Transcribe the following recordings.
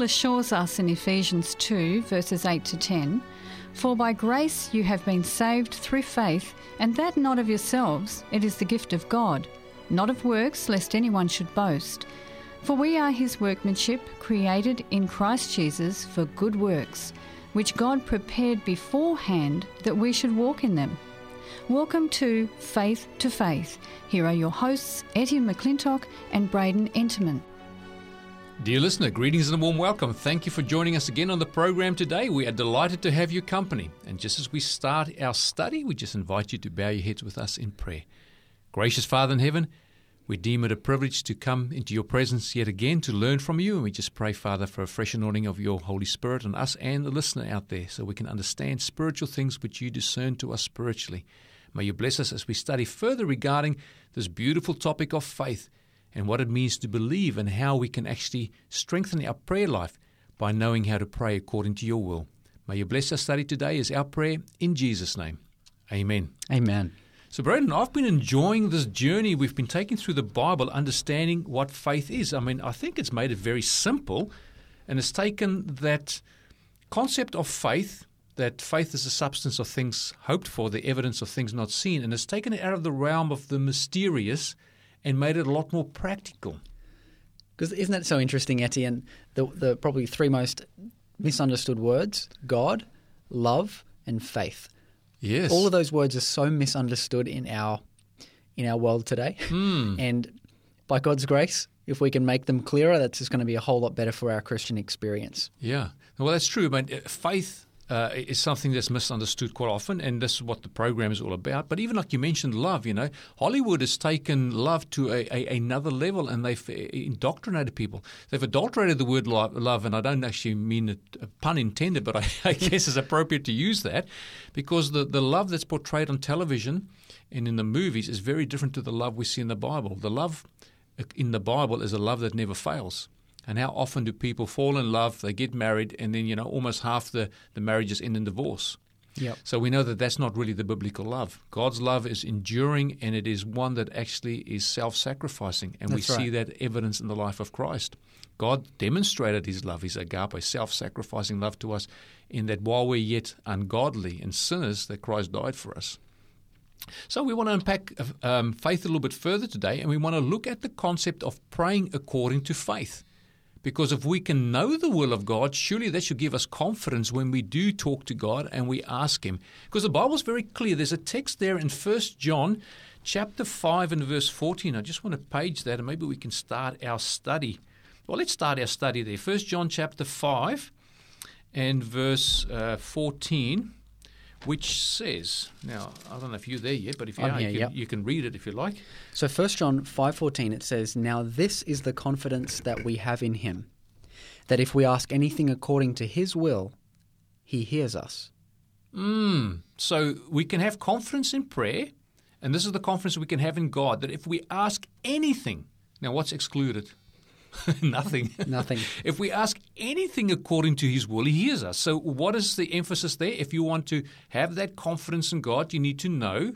Bible assures us in Ephesians 2, verses 8 to 10 For by grace you have been saved through faith, and that not of yourselves, it is the gift of God, not of works, lest anyone should boast. For we are his workmanship, created in Christ Jesus for good works, which God prepared beforehand that we should walk in them. Welcome to Faith to Faith. Here are your hosts, Etienne McClintock and Braden Enterman. Dear listener, greetings and a warm welcome. Thank you for joining us again on the program today. We are delighted to have your company. And just as we start our study, we just invite you to bow your heads with us in prayer. Gracious Father in heaven, we deem it a privilege to come into your presence yet again to learn from you. And we just pray, Father, for a fresh anointing of your Holy Spirit on us and the listener out there so we can understand spiritual things which you discern to us spiritually. May you bless us as we study further regarding this beautiful topic of faith and what it means to believe and how we can actually strengthen our prayer life by knowing how to pray according to your will. May you bless our study today as our prayer in Jesus' name. Amen. Amen. So, Braden, I've been enjoying this journey we've been taking through the Bible, understanding what faith is. I mean, I think it's made it very simple and it's taken that concept of faith, that faith is the substance of things hoped for, the evidence of things not seen, and it's taken it out of the realm of the mysterious and made it a lot more practical. Because isn't that so interesting, Etienne? The, the probably three most misunderstood words: God, love, and faith. Yes, all of those words are so misunderstood in our in our world today. Mm. And by God's grace, if we can make them clearer, that's just going to be a whole lot better for our Christian experience. Yeah, well, that's true. But faith uh, is something that's misunderstood quite often, and this is what the program is all about. But even like you mentioned, love, you know, Hollywood has taken love to a, a, another level and they've uh, indoctrinated people. They've adulterated the word love, and I don't actually mean it, a pun intended, but I, I guess it's appropriate to use that because the, the love that's portrayed on television and in the movies is very different to the love we see in the Bible. The love in the Bible is a love that never fails. And how often do people fall in love, they get married, and then, you know, almost half the, the marriages end in divorce? Yep. So we know that that's not really the biblical love. God's love is enduring and it is one that actually is self sacrificing. And that's we right. see that evidence in the life of Christ. God demonstrated his love, his agape, self sacrificing love to us, in that while we're yet ungodly and sinners, that Christ died for us. So we want to unpack um, faith a little bit further today, and we want to look at the concept of praying according to faith. Because if we can know the will of God, surely that should give us confidence when we do talk to God and we ask Him. Because the Bible is very clear. There's a text there in 1 John chapter 5 and verse 14. I just want to page that and maybe we can start our study. Well, let's start our study there. 1 John chapter 5 and verse uh, 14 which says, now I don't know if you're there yet, but if you I'm are, here, you, can, yep. you can read it if you like. So 1 John 5:14 it says, "Now this is the confidence that we have in him, that if we ask anything according to his will, he hears us." Mm. So we can have confidence in prayer, and this is the confidence we can have in God that if we ask anything, now what's excluded? Nothing. Nothing. if we ask anything according to His will, He hears us. So, what is the emphasis there? If you want to have that confidence in God, you need to know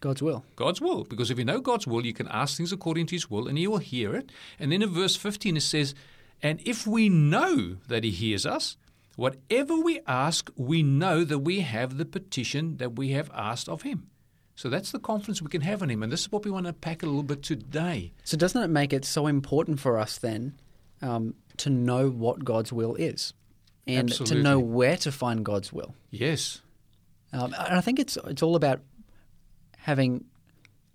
God's will. God's will. Because if you know God's will, you can ask things according to His will, and He will hear it. And then in verse 15, it says, And if we know that He hears us, whatever we ask, we know that we have the petition that we have asked of Him. So that's the confidence we can have in Him. And this is what we want to pack a little bit today. So doesn't it make it so important for us then um, to know what God's will is, and Absolutely. to know where to find God's will? Yes. Um, and I think it's it's all about having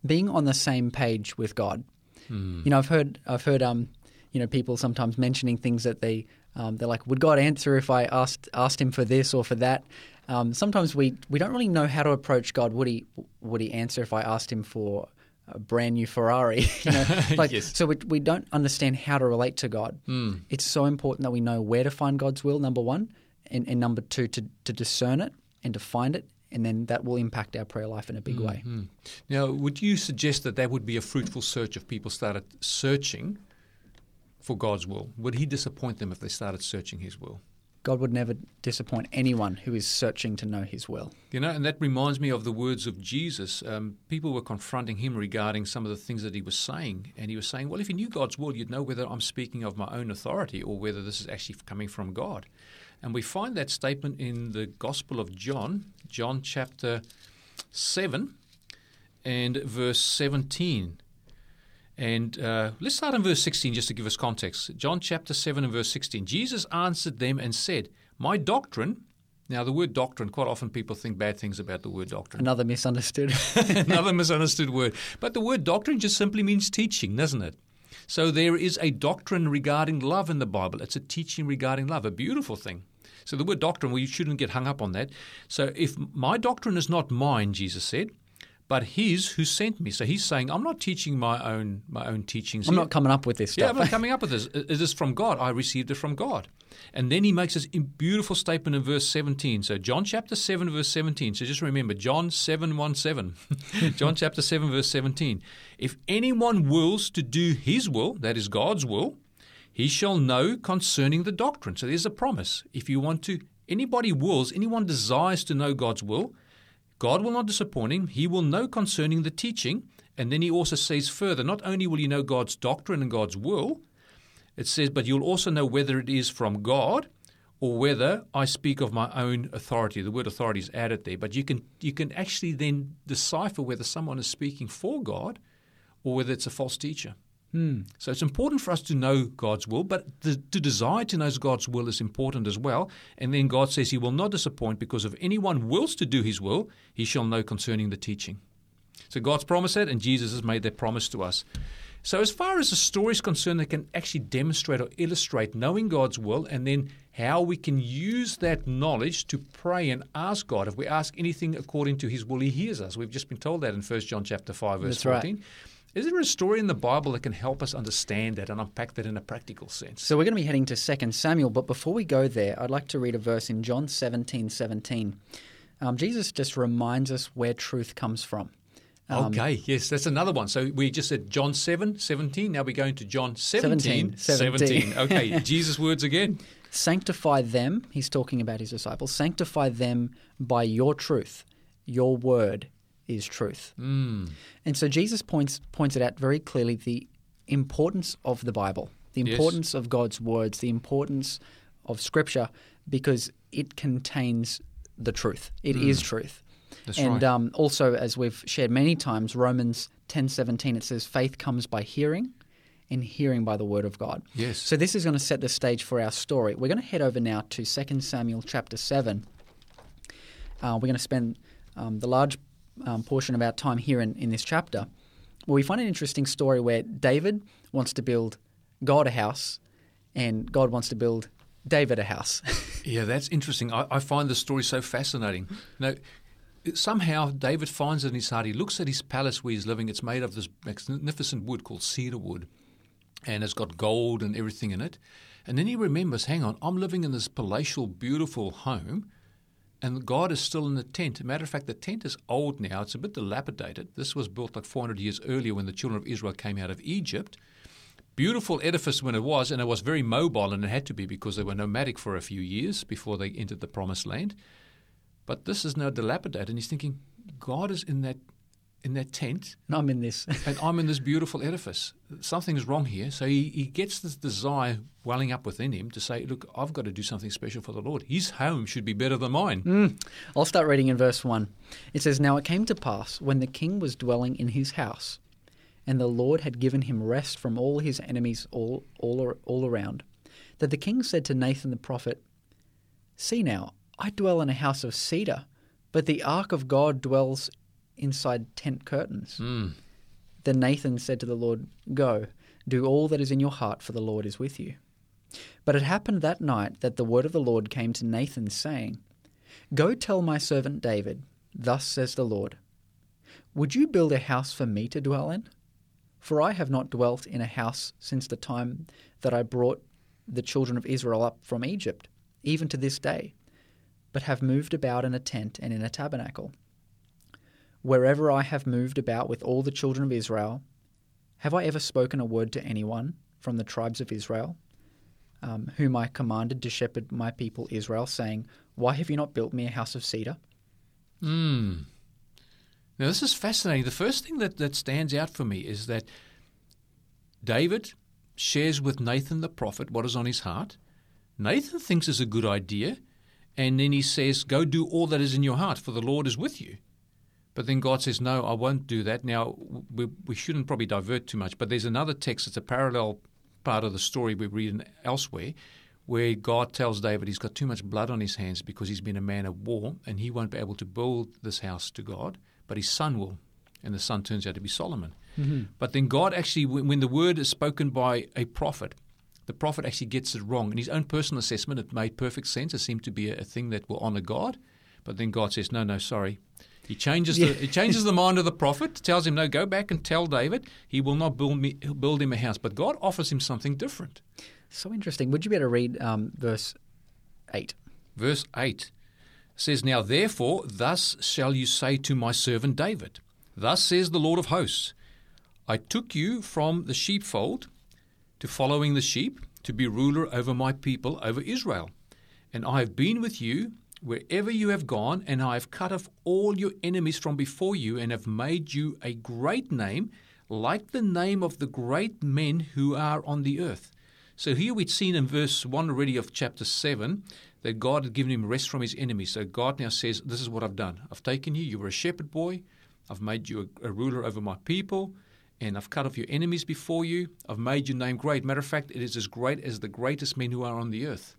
being on the same page with God. Hmm. You know, I've heard I've heard um, you know people sometimes mentioning things that they um, they're like, would God answer if I asked asked Him for this or for that? Um, sometimes we we don't really know how to approach God. Would He would He answer if I asked Him for a brand new Ferrari? you know, like Yes. so we, we don't understand how to relate to God. Hmm. It's so important that we know where to find God's will. Number one, and, and number two, to to discern it and to find it, and then that will impact our prayer life in a big way. Hmm. Now, would you suggest that that would be a fruitful search if people started searching for God's will? Would He disappoint them if they started searching His will? God would never disappoint anyone who is searching to know His will. You know, and that reminds me of the words of Jesus. Um, people were confronting him regarding some of the things that he was saying. And he was saying, well, if you knew God's will, you'd know whether I'm speaking of my own authority or whether this is actually coming from God. And we find that statement in the Gospel of John, John chapter 7 and verse 17. And uh, let's start in verse 16 just to give us context. John chapter 7 and verse 16. Jesus answered them and said, My doctrine, now the word doctrine, quite often people think bad things about the word doctrine. Another misunderstood. Another misunderstood word. But the word doctrine just simply means teaching, doesn't it? So there is a doctrine regarding love in the Bible. It's a teaching regarding love, a beautiful thing. So the word doctrine, we shouldn't get hung up on that. So if my doctrine is not mine, Jesus said, but his who sent me. So he's saying, I'm not teaching my own my own teachings. I'm here. not coming up with this stuff. Yeah. I'm not coming up with this. It is from God. I received it from God. And then he makes this beautiful statement in verse 17. So John chapter 7, verse 17. So just remember, John 7, 1, 7. John chapter 7, verse 17. If anyone wills to do his will, that is God's will, he shall know concerning the doctrine. So there's a promise. If you want to, anybody wills, anyone desires to know God's will, God will not disappoint him. He will know concerning the teaching. And then he also says further, not only will you know God's doctrine and God's will, it says, but you'll also know whether it is from God or whether I speak of my own authority. The word authority is added there, but you can you can actually then decipher whether someone is speaking for God or whether it's a false teacher. Hmm. So it's important for us to know God's will, but the, to desire to know God's will is important as well. And then God says He will not disappoint because if anyone wills to do His will, he shall know concerning the teaching. So God's promised that, and Jesus has made that promise to us. So as far as the story is concerned, they can actually demonstrate or illustrate knowing God's will, and then how we can use that knowledge to pray and ask God. If we ask anything according to His will, He hears us. We've just been told that in 1 John chapter five, verse That's right. Is there a story in the Bible that can help us understand that and unpack that in a practical sense? So we're going to be heading to 2 Samuel, but before we go there, I'd like to read a verse in John 17 17. Um, Jesus just reminds us where truth comes from. Um, okay, yes, that's another one. So we just said John 7, 17. Now we're going to John 17, 17, 17. Okay, Jesus' words again. Sanctify them, he's talking about his disciples, sanctify them by your truth. Your word is truth. Mm. And so Jesus points points it out very clearly the importance of the Bible, the Yes. importance of God's words, the importance of Scripture, because it contains the truth. It is truth. That's and right. um, also, as we've shared many times, Romans ten seventeen it says, "Faith comes by hearing, and hearing by the word of God." Yes. So this is going to set the stage for our story. We're going to head over now to 2 Samuel chapter seven. Uh, we're going to spend um, the large um, portion of our time here in, in this chapter. Well, we find an interesting story where David wants to build God a house, and God wants to build David a house. Yeah, that's interesting. I, I find the story so fascinating. Now, somehow David finds it in his heart. He looks at his palace where he's living. It's made of this magnificent wood called cedar wood, and it's got gold and everything in it. And then he remembers, hang on, I'm living in this palatial, beautiful home, and God is still in the tent. matter of fact, the tent is old now. It's a bit dilapidated. This was built like 400 years earlier when the children of Israel came out of Egypt. Beautiful edifice when it was, and it was very mobile, and it had to be because they were nomadic for a few years before they entered the promised land. But this is now dilapidated, and he's thinking, God is in that in that tent, and I'm in this. and I'm in this beautiful edifice. Something's wrong here. So he, he gets this desire welling up within him to say, Look, I've got to do something special for the Lord. His home should be better than mine. Mm. I'll start reading in verse 1. It says, Now it came to pass, when the king was dwelling in his house, and the Lord had given him rest from all his enemies all, all, all around, that the king said to Nathan the prophet, See now, I dwell in a house of cedar, but the ark of God dwells inside tent curtains. Hmm. Then Nathan said to the Lord, Go, do all that is in your heart, for the Lord is with you. But it happened that night that the word of the Lord came to Nathan, saying, Go tell my servant David, Thus says the Lord, Would you build a house for me to dwell in? For I have not dwelt in a house since the time that I brought the children of Israel up from Egypt, even to this day, but have moved about in a tent and in a tabernacle. Wherever I have moved about with all the children of Israel, have I ever spoken a word to anyone from the tribes of Israel? um, whom I commanded to shepherd my people Israel, saying, Why have you not built me a house of cedar? Hmm. Now, this is fascinating. The first thing that, that stands out for me is that David shares with Nathan the prophet what is on his heart. Nathan thinks it's a good idea, and then he says, Go do all that is in your heart, for the Lord is with you. But then God says, No, I won't do that. Now, we, we shouldn't probably divert too much, but there's another text, that's a parallel part of the story we read elsewhere, where God tells David he's got too much blood on his hands because he's been a man of war and he won't be able to build this house to God, but his son will. And the son turns out to be Solomon. Mm-hmm. But then God actually, when the word is spoken by a prophet, the prophet actually gets it wrong. In his own personal assessment, it made perfect sense. It seemed to be a, a thing that will honor God. But then God says, no, no, sorry. He changes the he changes the mind of the prophet, tells him, no, go back and tell David he will not build me build him a house. But God offers him something different. So interesting. Would you be able to read um, verse eight? Verse eight says, Now therefore, thus shall you say to my servant David, Thus says the Lord of hosts, I took you from the sheepfold to following the sheep, to be ruler over my people, over Israel. And I have been with you wherever you have gone, and I have cut off all your enemies from before you, and have made you a great name, like the name of the great men who are on the earth. So here we'd seen in verse 1 already of chapter 7 that God had given him rest from his enemies. So God now says, This is what I've done. I've taken you, you were a shepherd boy, I've made you a, a ruler over my people and I've cut off your enemies before you. I've made your name great. Matter of fact, it is as great as the greatest men who are on the earth.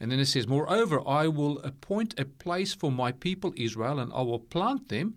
And then it says, Moreover, I will appoint a place for my people Israel, and I will plant them,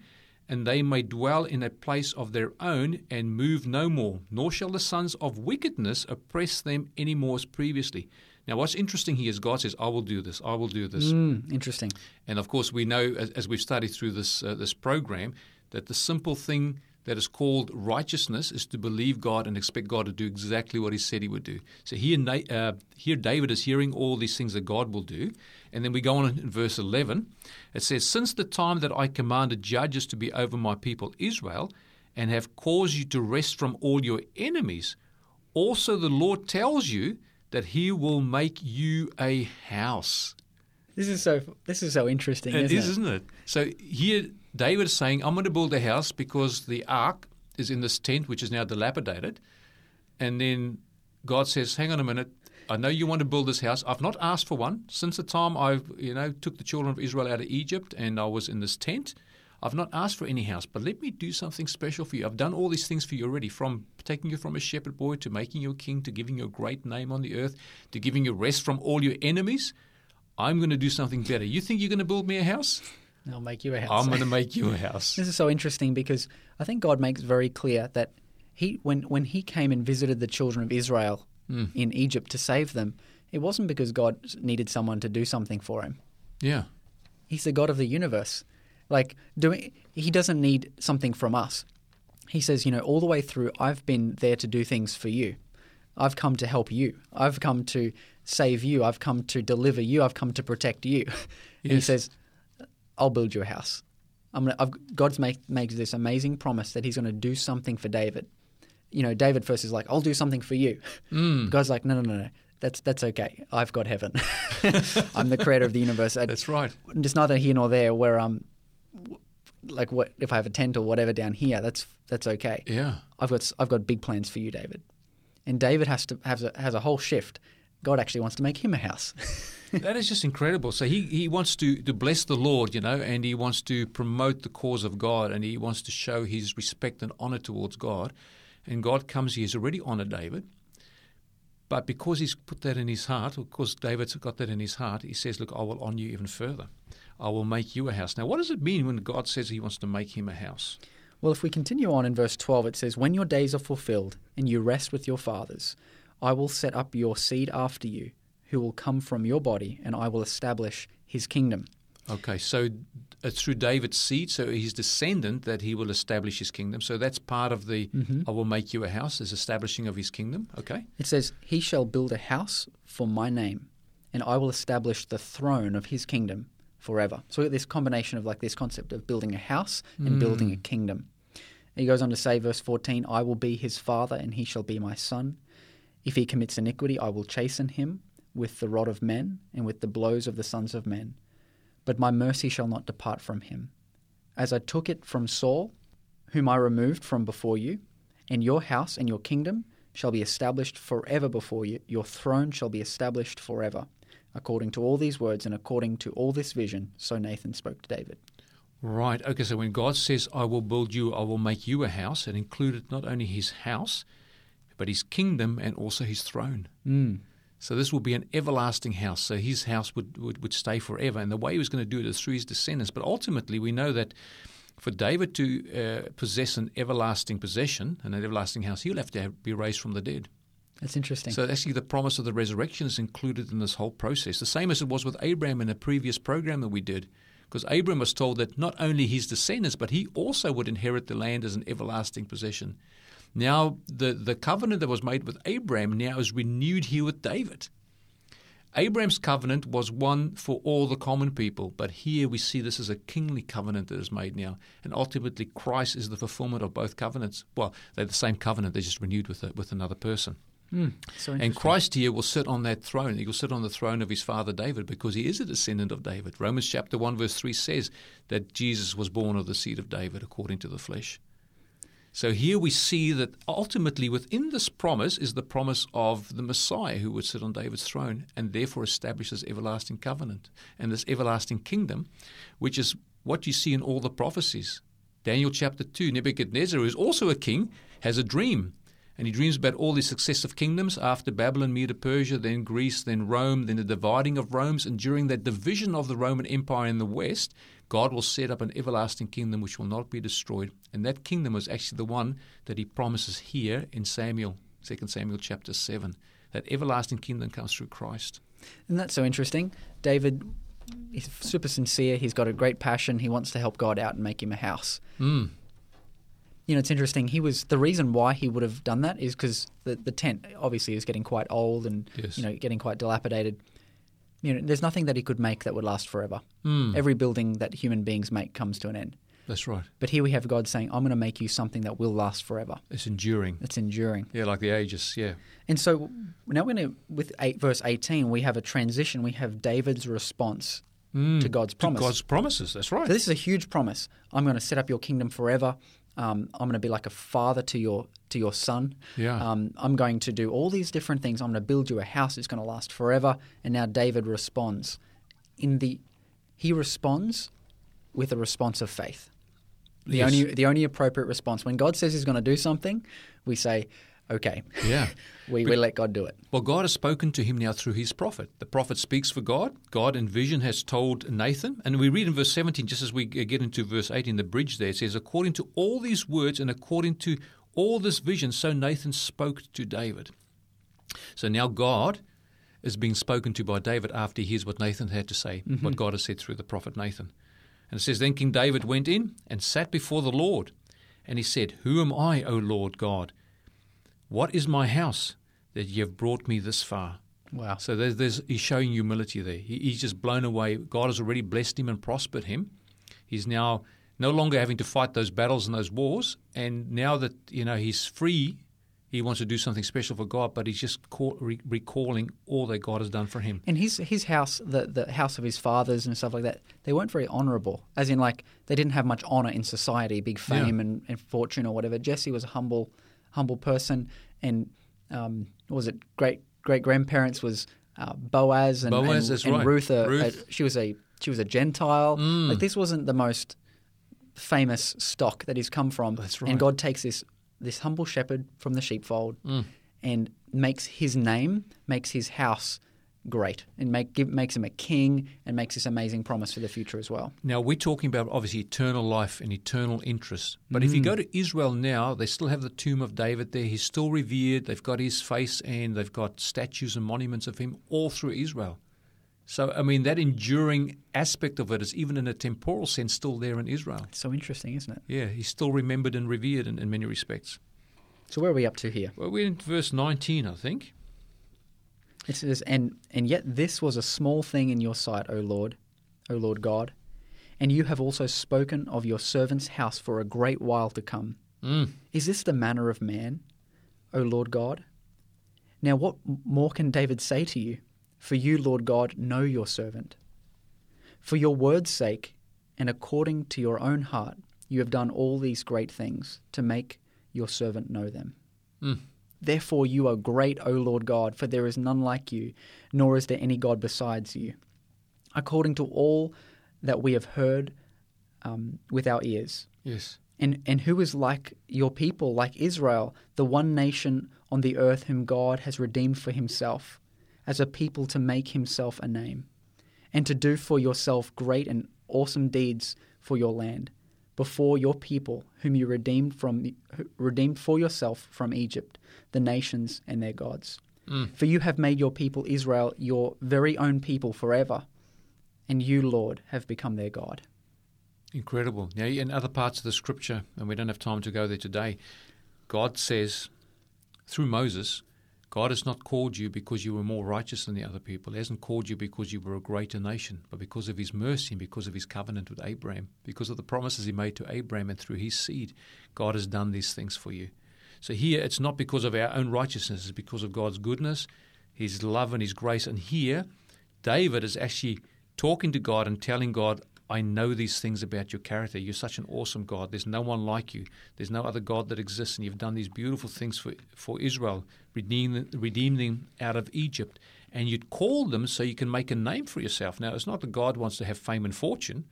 and they may dwell in a place of their own, and move no more, nor shall the sons of wickedness oppress them any more as previously. Now, what's interesting here is God says, I will do this, I will do this. Mm, interesting. And of course, we know, as, as we've studied through this, uh, this program, that the simple thing that is called righteousness is to believe God and expect God to do exactly what He said He would do. So here, uh, here David is hearing all these things that God will do. And then we go on in verse 11. It says, Since the time that I commanded judges to be over my people Israel, and have caused you to rest from all your enemies, also the Lord tells you that He will make you a house. This is so. This is so interesting. It isn't is, it? isn't it? So here David is saying, I'm going to build a house because the ark is in this tent, which is now dilapidated. And then God says, Hang on a minute. I know you want to build this house. I've not asked for one since the time I, you know, took the children of Israel out of Egypt and I was in this tent. I've not asked for any house, but let me do something special for you. I've done all these things for you already, from taking you from a shepherd boy to making you a king to giving you a great name on the earth to giving you rest from all your enemies. I'm going to do something better. You think you're going to build me a house? I'll make you a house. I'm going to make you a house. This is so interesting because I think God makes very clear that he, when when He came and visited the children of Israel Mm. in Egypt to save them, it wasn't because God needed someone to do something for Him. Yeah. He's the God of the universe. Like doing, He doesn't need something from us. He says, you know, all the way through, I've been there to do things for you. I've come to help you. I've come to save you. I've come to deliver you. I've come to protect you. And he says, I'll build you a house. I'm gonna, I've, God's make, makes this amazing promise that He's going to do something for David. You know, David first is like, "I'll do something for you." Mm. God's like, "No, no, no, no. That's that's okay. I've got heaven. I'm the creator of the universe. I- That's right. It's neither here nor there. Where um, w- like what if I have a tent or whatever down here? That's that's okay. Yeah. I've got I've got big plans for you, David. And David has to has a, has a whole shift. God actually wants to make him a house. That is just incredible. So he, he wants to, to bless the Lord, you know, and he wants to promote the cause of God and he wants to show his respect and honor towards God. And God comes, he has already honored David. But because he's put that in his heart, or because David's got that in his heart, he says, Look, I will honor you even further. I will make you a house. Now, what does it mean when God says he wants to make him a house? Well, if we continue on in verse 12, it says, When your days are fulfilled and you rest with your fathers, I will set up your seed after you, who will come from your body, and I will establish his kingdom. Okay, so it's through David's seed, so his descendant, that he will establish his kingdom. So that's part of the mm-hmm. I will make you a house, is establishing of his kingdom. Okay. It says, He shall build a house for my name, and I will establish the throne of his kingdom forever. So we have this combination of like this concept of building a house and building hmm. a kingdom. He goes on to say, verse 14, I will be his father, and he shall be my son. If he commits iniquity, I will chasten him, with the rod of men and with the blows of the sons of men. But my mercy shall not depart from him. As I took it from Saul, whom I removed from before you, and your house and your kingdom shall be established forever before you, your throne shall be established forever. According to all these words and according to all this vision, so Nathan spoke to David. Right. Okay. So when God says, I will build you, I will make you a house, it included not only his house, but his kingdom and also his throne. Mm. So this will be an everlasting house. So his house would, would, would stay forever. And the way he was going to do it is through his descendants. But ultimately, we know that for David to uh, possess an everlasting possession, and an everlasting house, he'll have to have, be raised from the dead. That's interesting. So actually, the promise of the resurrection is included in this whole process. The same as it was with Abraham in a previous program that we did. Because Abraham was told that not only his descendants, but he also would inherit the land as an everlasting possession. Now, the, the covenant that was made with Abraham now is renewed here with David. Abraham's covenant was one for all the common people, but here we see this as a kingly covenant that is made now. And ultimately, Christ is the fulfillment of both covenants. Well, they're the same covenant, they're just renewed with, a, with another person. Mm, so and Christ here will sit on that throne. He will sit on the throne of his father David because he is a descendant of David. Romans chapter 1, verse 3 says that Jesus was born of the seed of David according to the flesh. So here we see that ultimately within this promise is the promise of the Messiah who would sit on David's throne and therefore establish this everlasting covenant and this everlasting kingdom, which is what you see in all the prophecies. Daniel chapter 2, Nebuchadnezzar, who is also a king, has a dream. And he dreams about all these successive kingdoms after Babylon, Medo Persia, then Greece, then Rome, then the dividing of Rome. And during that division of the Roman Empire in the west, God will set up an everlasting kingdom which will not be destroyed. And that kingdom is actually the one that he promises here in Samuel, 2 Samuel chapter 7. That everlasting kingdom comes through Christ. And that's so interesting. David is super sincere. He's got a great passion. He wants to help God out and make him a house. Mm. You know, it's interesting. He was the reason why he would have done that is because the, the tent obviously is getting quite old and Yes. you know getting quite dilapidated. You know, there's nothing that he could make that would last forever. Mm. Every building that human beings make comes to an end. That's right. But here we have God saying, "I'm going to make you something that will last forever. It's enduring. It's enduring." Yeah, like the ages. Yeah. And so now we're going to, with eight, verse 18, we have a transition. We have David's response Mm. to God's To promise. God's promises. That's right. So this is a huge promise. I'm going to set up your kingdom forever. Um, I'm going to be like a father to your to your son. Yeah. Um, I'm going to do all these different things. I'm going to build you a house. It's going to last forever. And now David responds. In the he responds with a response of faith. The Yes. only the only appropriate response when God says He's going to do something, we say, "Okay." Yeah. we, we let God do it. Well, God has spoken to him now through his prophet. The prophet speaks for God. God in vision has told Nathan. And we read in verse 17, just as we get into verse 18, the bridge there, it says, According to all these words and according to all this vision, so Nathan spoke to David. So now God is being spoken to by David after he hears what Nathan had to say, mm-hmm. what God has said through the prophet Nathan. And it says, Then King David went in and sat before the Lord. And he said, Who am I, O Lord God? What is my house that you've brought me this far? Wow. So there's, there's, he's showing humility there. He, he's just blown away. God has already blessed him and prospered him. He's now no longer having to fight those battles and those wars. And now that you know he's free, he wants to do something special for God. But he's just call, re- recalling all that God has done for him. And his his house, the the house of his fathers and stuff like that, they weren't very honourable. As in, like they didn't have much honour in society, big fame Yeah. and, and fortune or whatever. Jesse was a humble humble person, and um, what was it great great grandparents was uh, Boaz and, Boaz, and, and right. Ruth, a, Ruth. Mm. a- she was a she was a Gentile. Like this wasn't the most famous stock that he's come from. That's right. And God takes this this humble shepherd from the sheepfold Mm. and makes his name, makes his house great, and make give, makes him a king, and makes this amazing promise for the future as well. Now we're talking about obviously eternal life and eternal interest. But if you mm. go to Israel now, they still have the tomb of David there. He's still revered. They've got his face and they've got statues and monuments of him all through Israel. So I mean that enduring aspect of it is even in a temporal sense still there in Israel. It's so interesting, isn't it? Yeah, he's still remembered and revered in, in many respects. So where are we up to here? Well, we're in verse 19, I think. It says, and and yet this was a small thing in your sight, O Lord, O Lord God, and you have also spoken of your servant's house for a great while to come. Mm. Is this the manner of man, O Lord God? Now, what more can David say to you? For you, Lord God, know your servant. For your word's sake, and according to your own heart, you have done all these great things to make your servant know them. Mm. Therefore, you are great, O Lord God, for there is none like you, nor is there any God besides you. According to all that we have heard um, with our ears. Yes. And, and who is like your people, like Israel, the one nation on the earth whom God has redeemed for himself, as a people to make himself a name, and to do for yourself great and awesome deeds for your land, before your people, whom you redeemed from redeemed for yourself from Egypt, the nations and their gods. Mm. For you have made your people Israel your very own people forever, and you, Lord, have become their God. Incredible. Now, in other parts of the scripture, and we don't have time to go there today, God says through Moses, God has not called you because you were more righteous than the other people. He hasn't called you because you were a greater nation, but because of his mercy and because of his covenant with Abraham, because of the promises he made to Abraham and through his seed, God has done these things for you. So here it's not because of our own righteousness, it's because of God's goodness, his love and his grace. And here, David is actually talking to God and telling God, I know these things about your character. You're such an awesome God. There's no one like you. There's no other God that exists, and you've done these beautiful things for, for Israel, redeeming, redeeming them out of Egypt. And you'd call them so you can make a name for yourself. Now, it's not that God wants to have fame and fortune.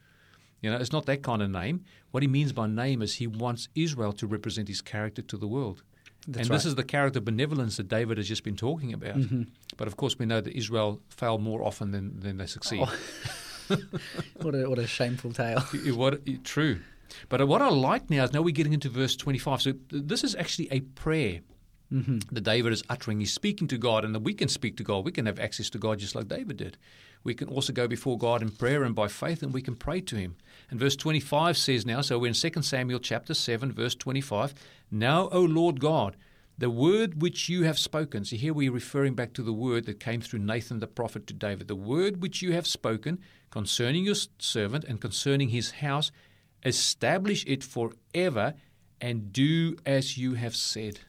You know, it's not that kind of name. What he means by name is he wants Israel to represent his character to the world. That's and right. this is the character benevolence that David has just been talking about. Mm-hmm. But of course, we know that Israel fail more often than, than they succeed. Oh. what a what a shameful tale. It- what true. But what I like now is now we're getting into verse 25. So this is actually a prayer Mm-hmm. that David is uttering. He's speaking to God, and that we can speak to God. We can have access to God just like David did. We can also go before God in prayer and by faith, and we can pray to Him. And verse 25 says now, so we're in 2 Samuel chapter 7, verse 25. Now, O Lord God, the word which you have spoken. So here we're referring back to the word that came through Nathan the prophet to David. The word which you have spoken concerning your servant and concerning his house, establish it forever and do as you have said.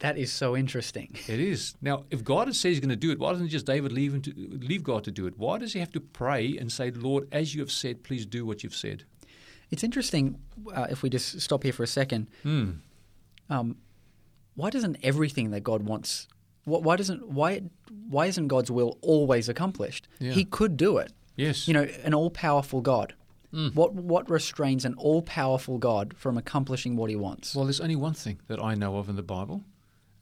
That is so interesting. It is. Now, if God has said he's going to do it, why doesn't just David leave, him to, leave God to do it? Why does he have to pray and say, Lord, as you have said, please do what you've said? It's interesting uh, if we just stop here for a second. Hmm. Um, why doesn't everything that God wants? Why, why doesn't why why isn't God's will always accomplished? Yeah. He could do it. Yes. You know, an all powerful God. Mm. What what restrains an all powerful God from accomplishing what He wants? Well, there's only one thing that I know of in the Bible,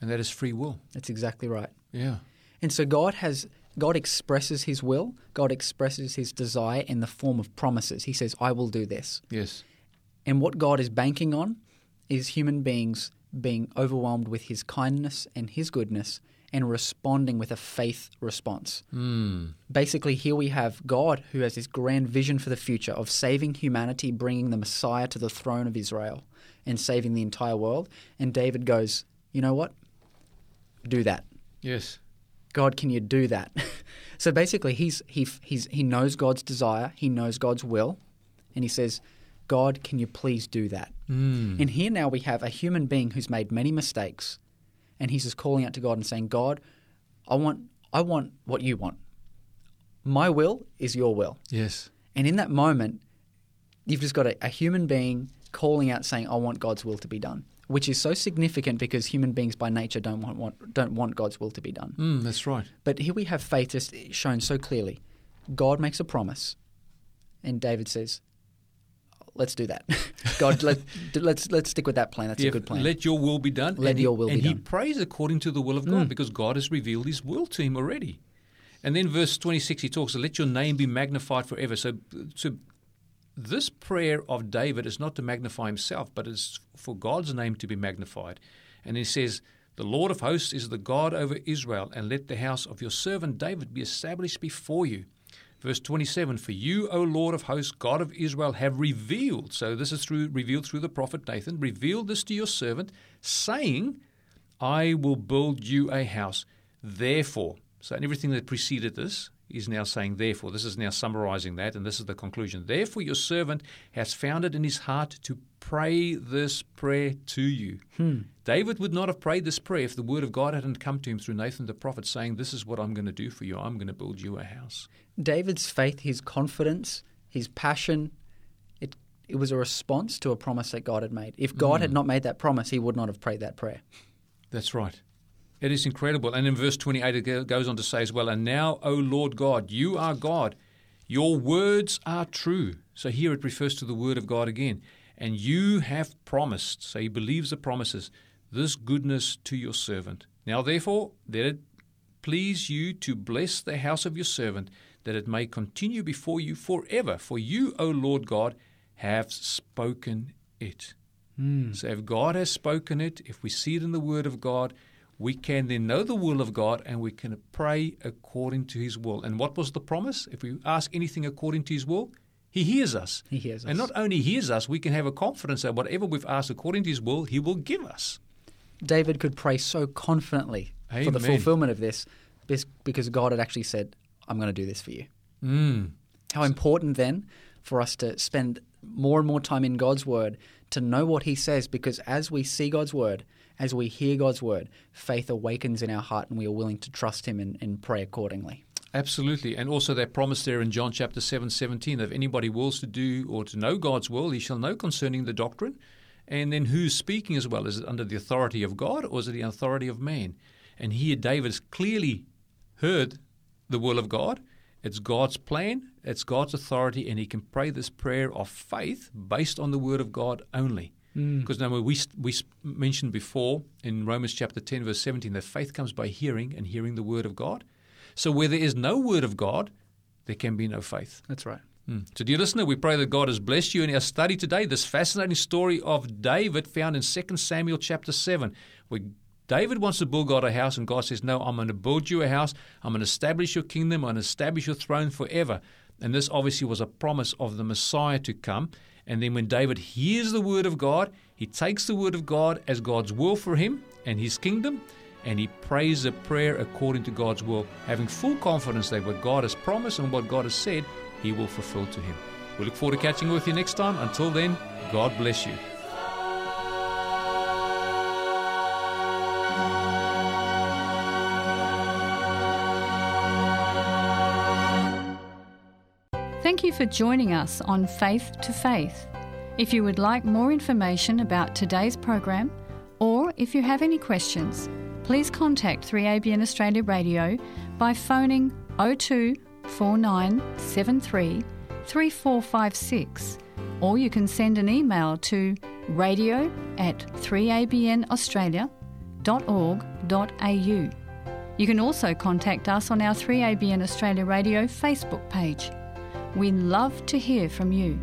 and that is free will. That's exactly right. Yeah. And so God has God expresses His will. God expresses His desire in the form of promises. He says, "I will do this." Yes. And what God is banking on is human beings being overwhelmed with His kindness and His goodness and responding with a faith response. Hmm. Basically, here we have God who has this grand vision for the future of saving humanity, bringing the Messiah to the throne of Israel and saving the entire world. And David goes, You know what? Do that. Yes. God, can you do that? so basically, he's, he, he's, he knows God's desire, he knows God's will, and he says, God, can you please do that? Hmm. And here now we have a human being who's made many mistakes, and he's just calling out to God and saying, God, I want, I want what you want. My will is your will. Yes. And in that moment, you've just got a, a human being calling out saying, I want God's will to be done. Which is so significant because human beings by nature don't want, want don't want God's will to be done. Hmm. That's right. But here we have faith just shown so clearly. God makes a promise, and David says, "Let's do that. God, let, let's let's stick with that plan. That's Yeah, a good plan." Let your will be done. Let and he- your will be and he prays according to the will of God Mm. because God has revealed his will to him already. And then verse 26, he talks, let your name be magnified forever. So, so this prayer of David is not to magnify himself, but it's for God's name to be magnified. And he says, The Lord of hosts is the God over Israel, and let the house of your servant David be established before you. Verse 27 For you, O Lord of hosts, God of Israel, have revealed, so this is through revealed through the prophet Nathan, revealed this to your servant, saying, I will build you a house. Therefore, so in everything that preceded this, He's now saying, therefore, this is now summarizing that, and this is the conclusion. Therefore, your servant has found it in his heart to pray this prayer to you. Hmm. David would not have prayed this prayer if the word of God hadn't come to him through Nathan the prophet, saying, This is what I'm going to do for you. I'm going to build you a house. David's faith, his confidence, his passion, it, it was a response to a promise that God had made. If God had not made that promise, he would not have prayed that prayer. That's right. It is incredible. And in verse 28, it goes on to say as well, And now, O Lord God, you are God. Your words are true. So here it refers to the word of God again. And you have promised, so he believes the promises, this goodness to your servant. Now, therefore, let it please you to bless the house of your servant, that it may continue before you forever. For you, O Lord God, have spoken it. Hmm. So if God has spoken it, if we see it in the Word of God, we can then know the will of God and we can pray according to His will. And what was the promise? If we ask anything according to His will, He hears us. He hears us. And not only hears us, we can have a confidence that whatever we've asked according to His will, He will give us. David could pray so confidently for the fulfillment of this because God had actually said, I'm going to do this for you. Mm. How important then for us to spend more and more time in God's Word to know what He says because as we see God's Word, as we hear God's Word, faith awakens in our heart and we are willing to trust Him and, and pray accordingly. Absolutely. And also that promise there in John chapter 7, 17, that if anybody wills to do or to know God's will, he shall know concerning the doctrine. And then who's speaking as well? Is it under the authority of God or is it the authority of man? And here David's clearly heard the will of God. It's God's plan, it's God's authority, and he can pray this prayer of faith based on the word of God only. Because now we we mentioned before in Romans chapter 10 verse 17 that faith comes by hearing and hearing the word of God. So where there is no word of God, there can be no faith. That's right. Mm. So, dear listener, we pray that God has blessed you in our study today. This fascinating story of David found in 2 Samuel chapter 7, where David wants to build God a house, and God says, No, I'm going to build you a house. I'm going to establish your kingdom. I'm going to establish your throne forever. And this obviously was a promise of the Messiah to come. And then when David hears the word of God, he takes the word of God as God's will for him and his kingdom, and he prays a prayer according to God's will, having full confidence that what God has promised and what God has said, he will fulfill to him. We look forward to catching up with you next time. Until then, God bless you. You for joining us on Faith to Faith. If you would like more information about today's program, or if you have any questions, please contact 3ABN Australia Radio by phoning 02 4973 3456, or you can send an email to radio at 3abnaustralia.org.au. You can also contact us on our 3ABN Australia Radio Facebook page. We love to hear from you.